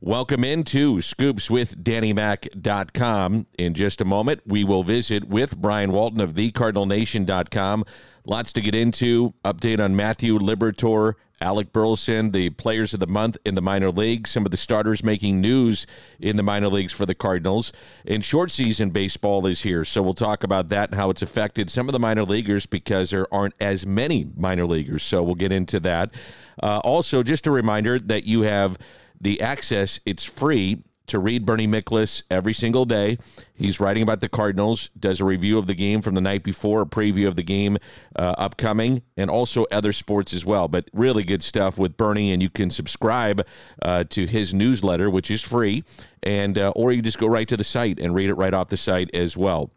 Welcome into Scoops with DannyMac.com. In just a moment, we will visit with Brian Walton of TheCardinalNation.com. Lots to get into. Update on Matthew Liberatore, Alec Burleson, the players of the month in the minor leagues, some of the starters making news in the minor leagues for the Cardinals. And short season baseball is here, so we'll talk about that and how it's affected some of the minor leaguers because there aren't as many minor leaguers. So we'll get into that. Uh, also, just a reminder that you have the access, it's free to read Bernie Miklasz every single day. He's writing about the Cardinals, does a review of the game from the night before, a preview of the game uh, upcoming, and also other sports as well. But really good stuff with Bernie, and you can subscribe uh, to his newsletter, which is free, and uh, or you just go right to the site and read it right off the site as well.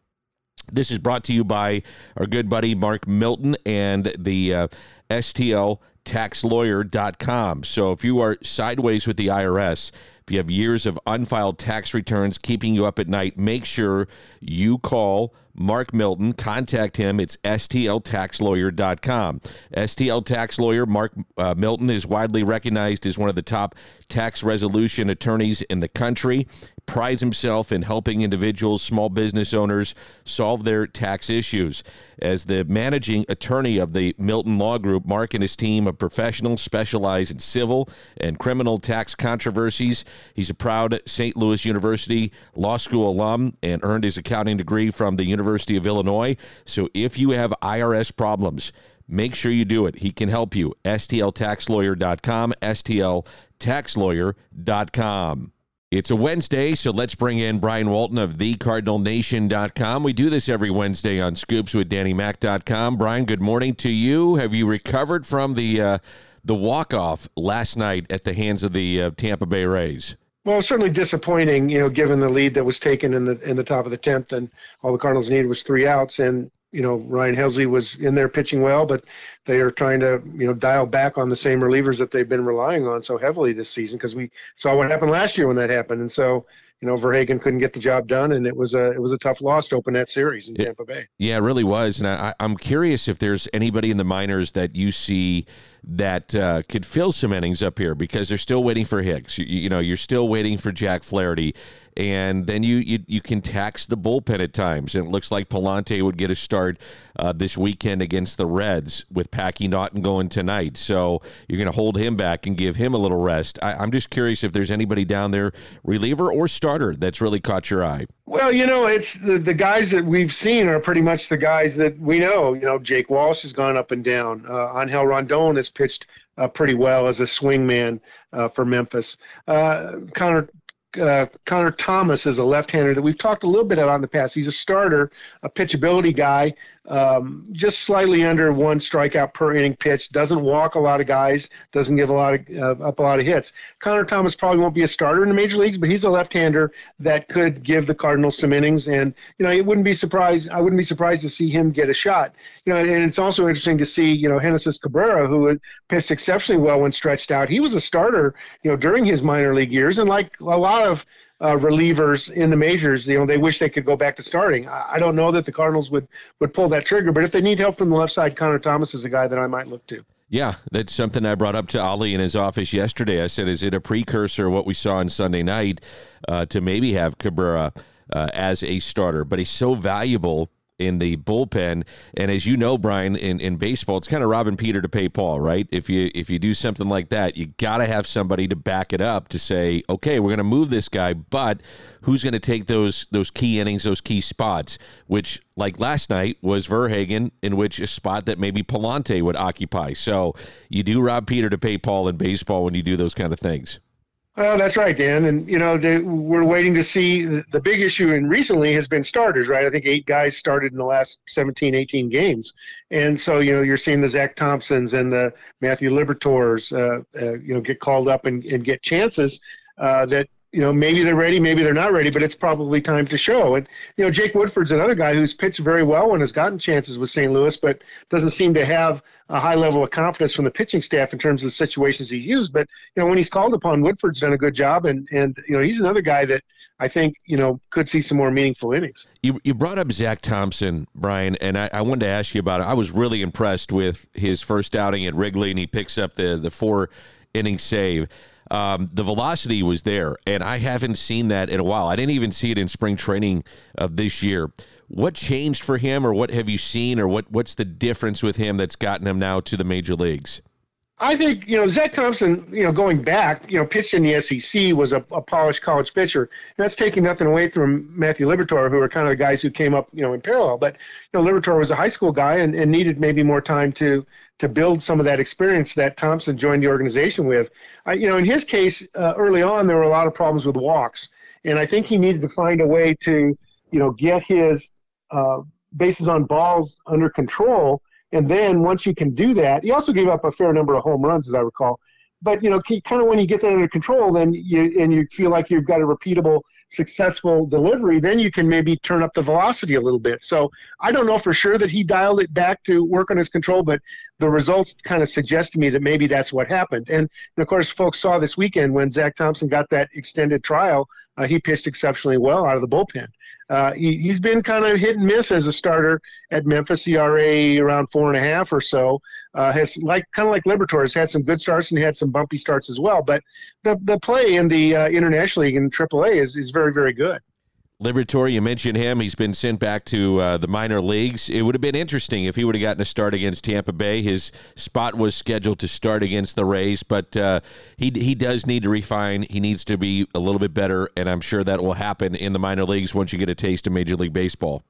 This is brought to you by our good buddy Mark Milton and the uh, STL taxlawyer.com. So if you are sideways with the IRS, if you have years of unfiled tax returns keeping you up at night, make sure you call Mark Milton. Contact him. It's stltaxlawyer.com. STL Tax Lawyer Mark uh, Milton is widely recognized as one of the top tax resolution attorneys in the country. Prides himself in helping individuals, small business owners solve their tax issues. As the managing attorney of the Milton Law Group, Mark and his team of professionals specialize in civil and criminal tax controversies. He's a proud St. Louis University Law School alum and earned his accounting degree from the University of Illinois. So if you have IRS problems, make sure you do it. He can help you. STLTaxLawyer.com, STLTaxLawyer.com. It's a Wednesday, so let's bring in Brian Walton of TheCardinalNation.com. We do this every Wednesday on Scoops with DannyMac.com. Brian, good morning to you. Have you recovered from the uh, the walk off last night at the hands of the uh, Tampa Bay Rays? Well, certainly disappointing, you know, given the lead that was taken in the in the top of the tenth, and all the Cardinals needed was three outs, and you know Ryan Helsley was in there pitching well, but they are trying to you know dial back on the same relievers that they've been relying on so heavily this season because we saw what happened last year when that happened, and so you know Verhagen couldn't get the job done, and it was a it was a tough loss to open that series in Tampa Bay. Yeah, it really was, and I, I'm curious if there's anybody in the minors that you see that uh, could fill some innings up here because they're still waiting for Hicks. You, you know, you're still waiting for Jack Flaherty and then you, you you can tax the bullpen at times. And it looks like Pallante would get a start uh, this weekend against the Reds with Packy Naughton going tonight. So you're going to hold him back and give him a little rest. I, I'm just curious if there's anybody down there, reliever or starter, that's really caught your eye. Well, you know, it's the, the guys that we've seen are pretty much the guys that we know. You know, Jake Walsh has gone up and down. Uh, Angel Rondon has pitched uh, pretty well as a swingman uh, for Memphis. Uh, Conner uh, Conner Thomas is a left-hander that we've talked a little bit about in the past. He's a starter, a pitchability guy, um, just slightly under one strikeout per inning pitch. Doesn't walk a lot of guys. Doesn't give a lot of uh, up a lot of hits. Conner Thomas probably won't be a starter in the major leagues, but he's a left-hander that could give the Cardinals some innings. And you know, it wouldn't be surprised. I wouldn't be surprised to see him get a shot. You know, and it's also interesting to see you know Genesis Cabrera, who pitched exceptionally well when stretched out. He was a starter, you know, during his minor league years, and like a lot of uh, relievers in the majors, you know, they wish they could go back to starting. I, I, don't know that the Cardinals would would pull that trigger, but if they need help from the left side, Conner Thomas is a guy that I might look to. Yeah, that's something I brought up to Oli in his office yesterday. I said, is it a precursor what we saw on Sunday night uh, to maybe have Cabrera uh, as a starter? But he's so valuable in the bullpen. And as you know, Brian, in, in baseball, it's kind of robbing Peter to pay Paul, right? If you if you do something like that, you got to have somebody to back it up to say, okay, we're going to move this guy, but who's going to take those those key innings, those key spots? Which, like last night, was Verhagen, in which a spot that maybe Pallante would occupy. So you do rob Peter to pay Paul in baseball when you do those kind of things. Well, that's right, Dan. And, you know, they, we're waiting to see the big issue and recently has been starters, right? I think eight guys started in the last 17, 18 games. And so, you know, you're seeing the Zack Thompsons and the Matthew Liberatores, uh, uh, you know, get called up and, and get chances uh, that you know, maybe they're ready, maybe they're not ready, but it's probably time to show. And you know, Jake Woodford's another guy who's pitched very well and has gotten chances with St. Louis, but doesn't seem to have a high level of confidence from the pitching staff in terms of the situations he's used. But you know, when he's called upon, Woodford's done a good job, and and you know, he's another guy that I think you know could see some more meaningful innings. You you brought up Zack Thompson, Brian, and I, I wanted to ask you about it. I was really impressed with his first outing at Wrigley, and he picks up the the four inning save. Um, the velocity was there, and I haven't seen that in a while. I didn't even see it in spring training of this year. What changed for him, or what have you seen, or what what's the difference with him that's gotten him now to the major leagues? I think you know Zack Thompson. You know, going back, you know, pitched in the SEC was a, a polished college pitcher. And that's taking nothing away from Matthew Liberatore, who are kind of the guys who came up, you know, in parallel. But you know, Liberatore was a high school guy and, and needed maybe more time to to build some of that experience that Thompson joined the organization with. I, you know, in his case, uh, early on there were a lot of problems with walks, and I think he needed to find a way to, you know, get his uh, bases on balls under control and then once you can do that, he also gave up a fair number of home runs, as I recall. But you know, kind of when you get that under control, then you and you feel like you've got a repeatable, successful delivery, then you can maybe turn up the velocity a little bit. So I don't know for sure that he dialed it back to work on his control, but the results kind of suggest to me that maybe that's what happened. And, and of course, folks saw this weekend when Zack Thompson got that extended trial, uh, he pitched exceptionally well out of the bullpen. Uh, he, has been kind of hit and miss as a starter at Memphis, ERA around four and a half or so. Uh, has like kind of like Liberatore has had some good starts and had some bumpy starts as well. But the the play in the uh, International League in AAA is is very very good. Liberatore, you mentioned him. He's been sent back to uh, the minor leagues. It would have been interesting if he would have gotten a start against Tampa Bay. His spot was scheduled to start against the Rays, but uh, he he does need to refine. He needs to be a little bit better, and I'm sure that will happen in the minor leagues once you get a taste of Major League Baseball.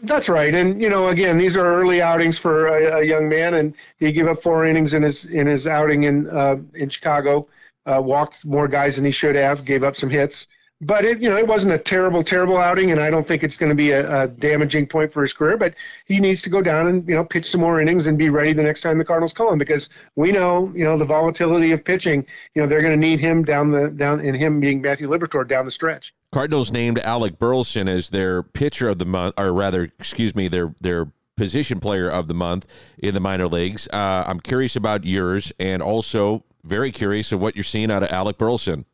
That's right, and you know, again, these are early outings for a, a young man, and he gave up four innings in his in his outing in uh, in Chicago. Uh, walked more guys than he should have. Gave up some hits but it you know it wasn't a terrible terrible outing and i don't think it's going to be a, a, damaging point for his career but he needs to go down and you know pitch some more innings and be ready the next time the cardinals call him because we know you know the volatility of pitching you know they're going to need him down the down and him being matthew liberatore down the stretch. Cardinals named alec burleson as their pitcher of the month or rather excuse me their their position player of the month in the minor leagues. Uh, i'm curious about yours and also very curious of what you're seeing out of alec burleson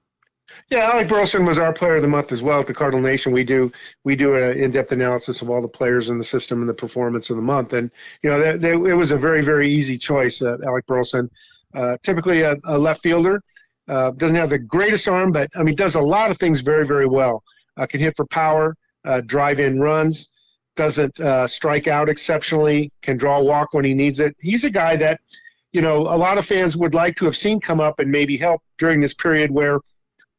yeah, Alec Burleson was our player of the month as well at the Cardinal Nation. We do we do an in-depth analysis of all the players in the system and the performance of the month, and you know it was a very very easy choice. Uh, Alec Burleson, uh, typically a, a, left fielder, uh, doesn't have the greatest arm, but I mean does a lot of things very very well. Uh, can hit for power, uh, drive in runs, doesn't uh, strike out exceptionally, can draw a walk when he needs it. He's a guy that you know a lot of fans would like to have seen come up and maybe help during this period where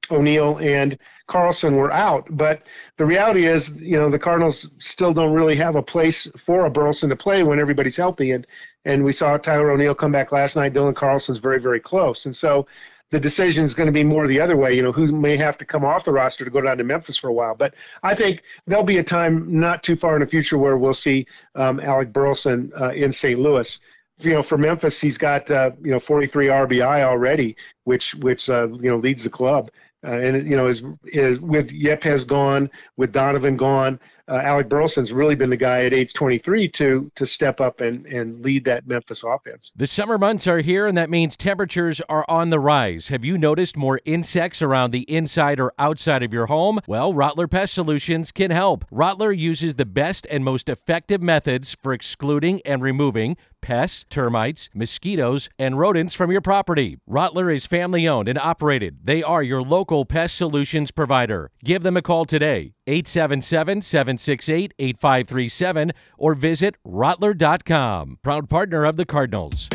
O'Neill and Carlson were out. But the reality is, you know, the Cardinals still don't really have a place for a Burleson to play when everybody's healthy. And and we saw Tyler O'Neill come back last night. Dylan Carlson's very, very close. And so the decision is going to be more the other way. You know, who may have to come off the roster to go down to Memphis for a while. But I think there'll be a time not too far in the future where we'll see um, Alec Burleson uh, in St. Louis you know, for Memphis, he's got uh, you know 43 RBI already, which which uh, you know leads the club. Uh, and you know, with Yepez gone, with Donovan gone, uh, Alec Burleson's really been the guy at age 23 to to step up and and lead that Memphis offense. The summer months are here, and that means temperatures are on the rise. Have you noticed more insects around the inside or outside of your home? Well, Rottler Pest Solutions can help. Rottler uses the best and most effective methods for excluding and removing pests, termites, mosquitoes, and rodents from your property. Rottler is family owned and operated. They are your local pest solutions provider. Give them a call today, 877 768 8537, or visit Rottler.com. Proud partner of the Cardinals.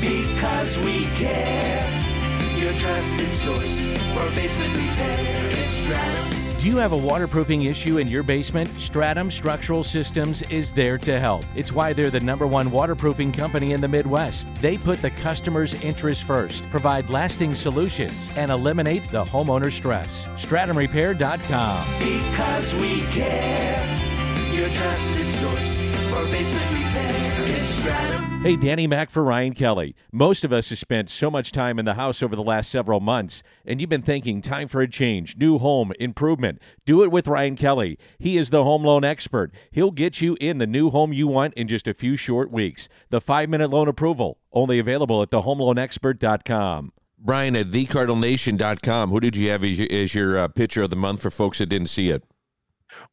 Because we care. Your trusted source for basement repair. It's Stratum. Do you have a waterproofing issue in your basement? Stratum Structural Systems is there to help. It's why they're the number one waterproofing company in the Midwest. They put the customer's interest first, provide lasting solutions, and eliminate the homeowner stress. StratumRepair.com. Because we care. Your trusted source for basement repair. It's Stratum. Hey, Danny Mac for Ryan Kelly. Most of us have spent so much time in the house over the last several months, and you've been thinking, time for a change, new home, improvement. Do it with Ryan Kelly. He is the home loan expert. He'll get you in the new home you want in just a few short weeks. The five minute loan approval, only available at thehomeloanexpert.com. Brian at thecardinalnation.com. Who did you have as your, as your uh, pitcher of the month for folks that didn't see it?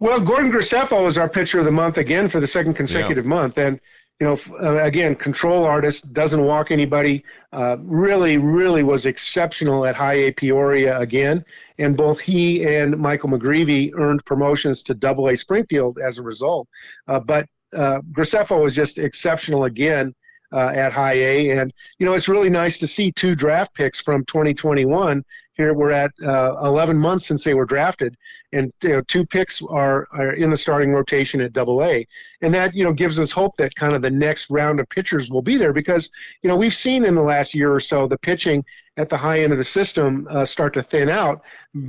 Well, Gordon Graceffo is our pitcher of the month again for the second consecutive yeah. month, and you know, uh, again, control artist, doesn't walk anybody. Uh, really, really was exceptional at High A Peoria again. And both he and Michael McGreevy earned promotions to Double A Springfield as a result. Uh, but uh, Graceffo was just exceptional again uh, at High A. And, you know, it's really nice to see two draft picks from 2021 here we're at uh, 11 months since they were drafted, and you know, two picks are, are in the starting rotation at Double A, and that you know gives us hope that kind of the next round of pitchers will be there because you know we've seen in the last year or so the pitching at the high end of the system uh, start to thin out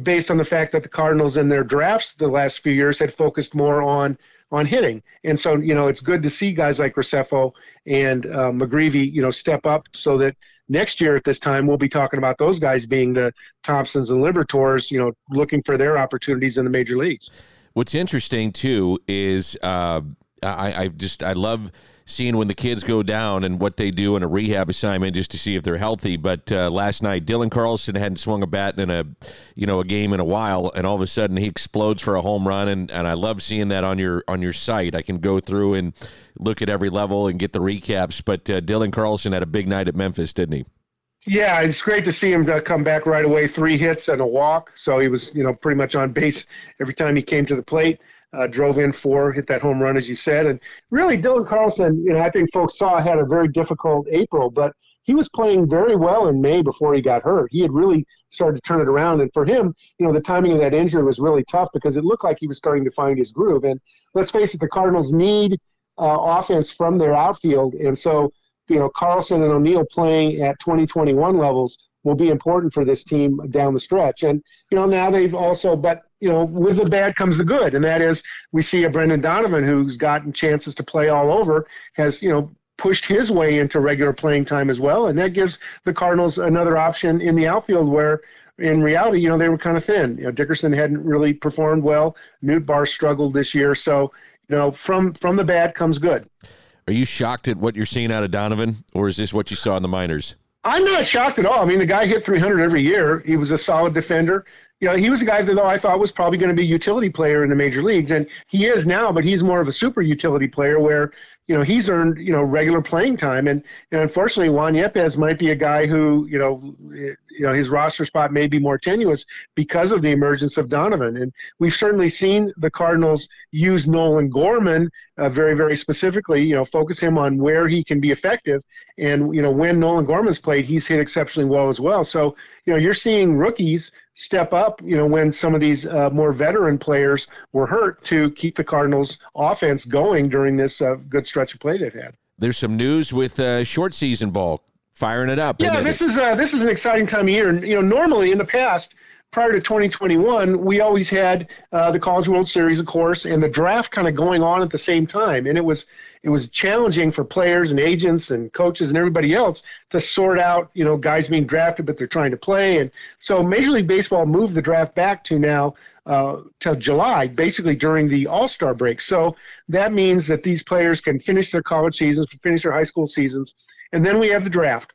based on the fact that the Cardinals in their drafts the last few years had focused more on on hitting. And so, you know, it's good to see guys like Graceffo and uh, McGreevy, you know, step up so that next year at this time we'll be talking about those guys being the Thompsons and Liberatores, you know, looking for their opportunities in the major leagues. What's interesting too is uh, I, I just I love seeing when the kids go down and what they do in a rehab assignment just to see if they're healthy. But uh, last night, Dylan Carlson hadn't swung a bat in a you know a game in a while, and all of a sudden he explodes for a home run, and, and I love seeing that on your on your site. I can go through and look at every level and get the recaps. But uh, Dylan Carlson had a big night at Memphis, didn't he? Yeah, it's great to see him uh, come back right away. Three hits and a walk, so he was you know pretty much on base every time he came to the plate uh, drove in four, hit that home run as you said, and really Dylan Carlson, you know, I think folks saw had a very difficult April, but he was playing very well in May before he got hurt. He had really started to turn it around, and for him, you know, the timing of that injury was really tough because it looked like he was starting to find his groove. And let's face it, the Cardinals need uh, offense from their outfield, and so you know Carlson and O'Neill playing at 2021 levels will be important for this team down the stretch. And you know now they've also, but you know, with the bad comes the good, and that is we see a Brendan Donovan who's gotten chances to play all over, has you know pushed his way into regular playing time as well, and that gives the Cardinals another option in the outfield where. In reality, you know they were kind of thin. You know, Dickerson hadn't really performed well. Nootbaar struggled this year, so you know from from the bad comes good. Are you shocked at what you're seeing out of Donovan, or is this what you saw in the minors? I'm not shocked at all. I mean, the guy hit 300 every year. He was a solid defender. You know, he was a guy that though I thought was probably going to be a utility player in the major leagues, and he is now. But he's more of a super utility player where you know he's earned you know regular playing time, and, and unfortunately Juan Yepez might be a guy who you know you know his roster spot may be more tenuous because of the emergence of Donovan, and we've certainly seen the Cardinals use Nolan Gorman uh, very very specifically, you know, focus him on where he can be effective, and you know when Nolan Gorman's played, he's hit exceptionally well as well. So you know you're seeing rookies step up, you know, when some of these uh, more veteran players were hurt to keep the Cardinals' offense going during this uh, good stretch of play they've had. There's some news with uh, short season ball firing it up. Yeah, this is uh, this is an exciting time of year. You know, normally in the past, prior to 2021, we always had uh, the College World Series, of course, and the draft kind of going on at the same time, and it was it was challenging for players and agents and coaches and everybody else to sort out, you know, guys being drafted but they're trying to play, and so Major League Baseball moved the draft back to now uh, to July, basically during the All Star break. So that means that these players can finish their college seasons, finish their high school seasons, and then we have the draft.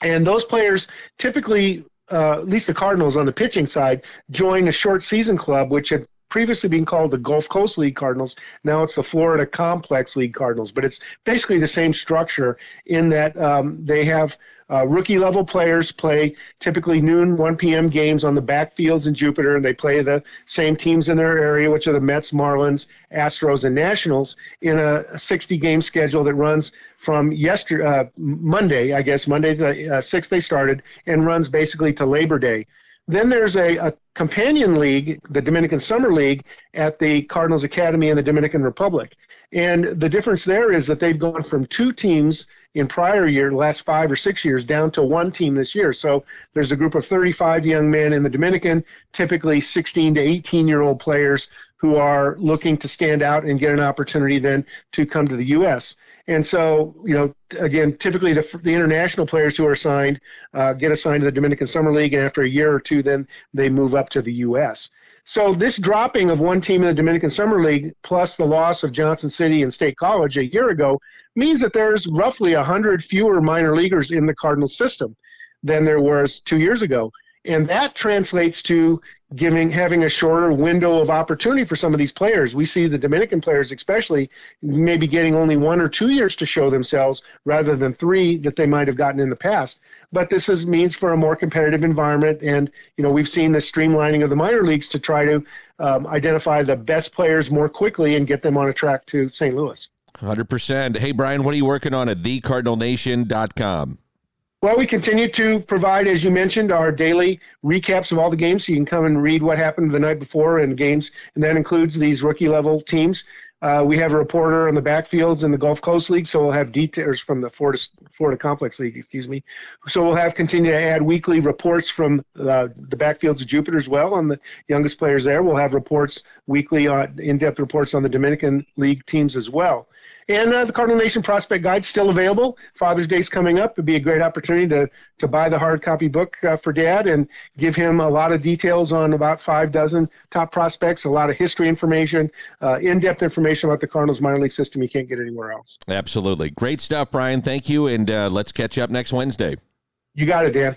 And those players typically uh, at least the Cardinals on the pitching side, join a short season club, which had previously been called the Gulf Coast League Cardinals. Now it's the Florida Complex League Cardinals, but it's basically the same structure in that um, they have uh, rookie level players play typically noon, 1 p.m. games on the backfields in Jupiter, and they play the same teams in their area, which are the Mets, Marlins, Astros, and Nationals, in a 60 game schedule that runs from yesterday, uh, Monday, I guess, Monday the uh, 6th they started, and runs basically to Labor Day. Then there's a, a, companion league, the Dominican Summer League, at the Cardinals Academy in the Dominican Republic. And the difference there is that they've gone from two teams in prior year, last five or six years, down to one team this year. So there's a group of 35 young men in the Dominican, typically 16 to 18 year old players who are looking to stand out and get an opportunity then to come to the U.S. And so, you know, again, typically the, the international players who are signed uh, get assigned to the Dominican Summer League, and after a year or two, then they move up to the U.S. So this dropping of one team in the Dominican Summer League, plus the loss of Johnson City and State College a year ago, means that there's roughly 100 fewer minor leaguers in the Cardinals system than there was two years ago. and that translates to giving having a shorter window of opportunity for some of these players. We see the Dominican players, especially, maybe getting only one or two years to show themselves rather than three that they might have gotten in the past. But this is means for a more competitive environment, and you know we've seen the streamlining of the minor leagues to try to um, identify the best players more quickly and get them on a track to St. Louis. 100%. Hey, Brian, what are you working on at thecardinalnation.com? Well, we continue to provide, as you mentioned, our daily recaps of all the games. So you can come and read what happened the night before in games, and that includes these rookie level teams. Uh, we have a reporter on the backfields in the Gulf Coast League, so we'll have details from the Florida, Florida Complex League, excuse me. So we'll have continue to add weekly reports from uh, the backfields of Jupiter as well on the youngest players there. We'll have reports weekly, on, in-depth reports on the Dominican League teams as well. And uh, the Cardinal Nation Prospect Guide still available. Father's Day's coming up. It'd be a great opportunity to, to buy the hard copy book uh, for Dad and give him a lot of details on about five dozen top prospects, a lot of history information, uh, in-depth information about the Cardinals minor league system you can't get anywhere else. Absolutely. Great stuff, Brian. Thank you, and uh, let's catch up next Wednesday. You got it, Dan.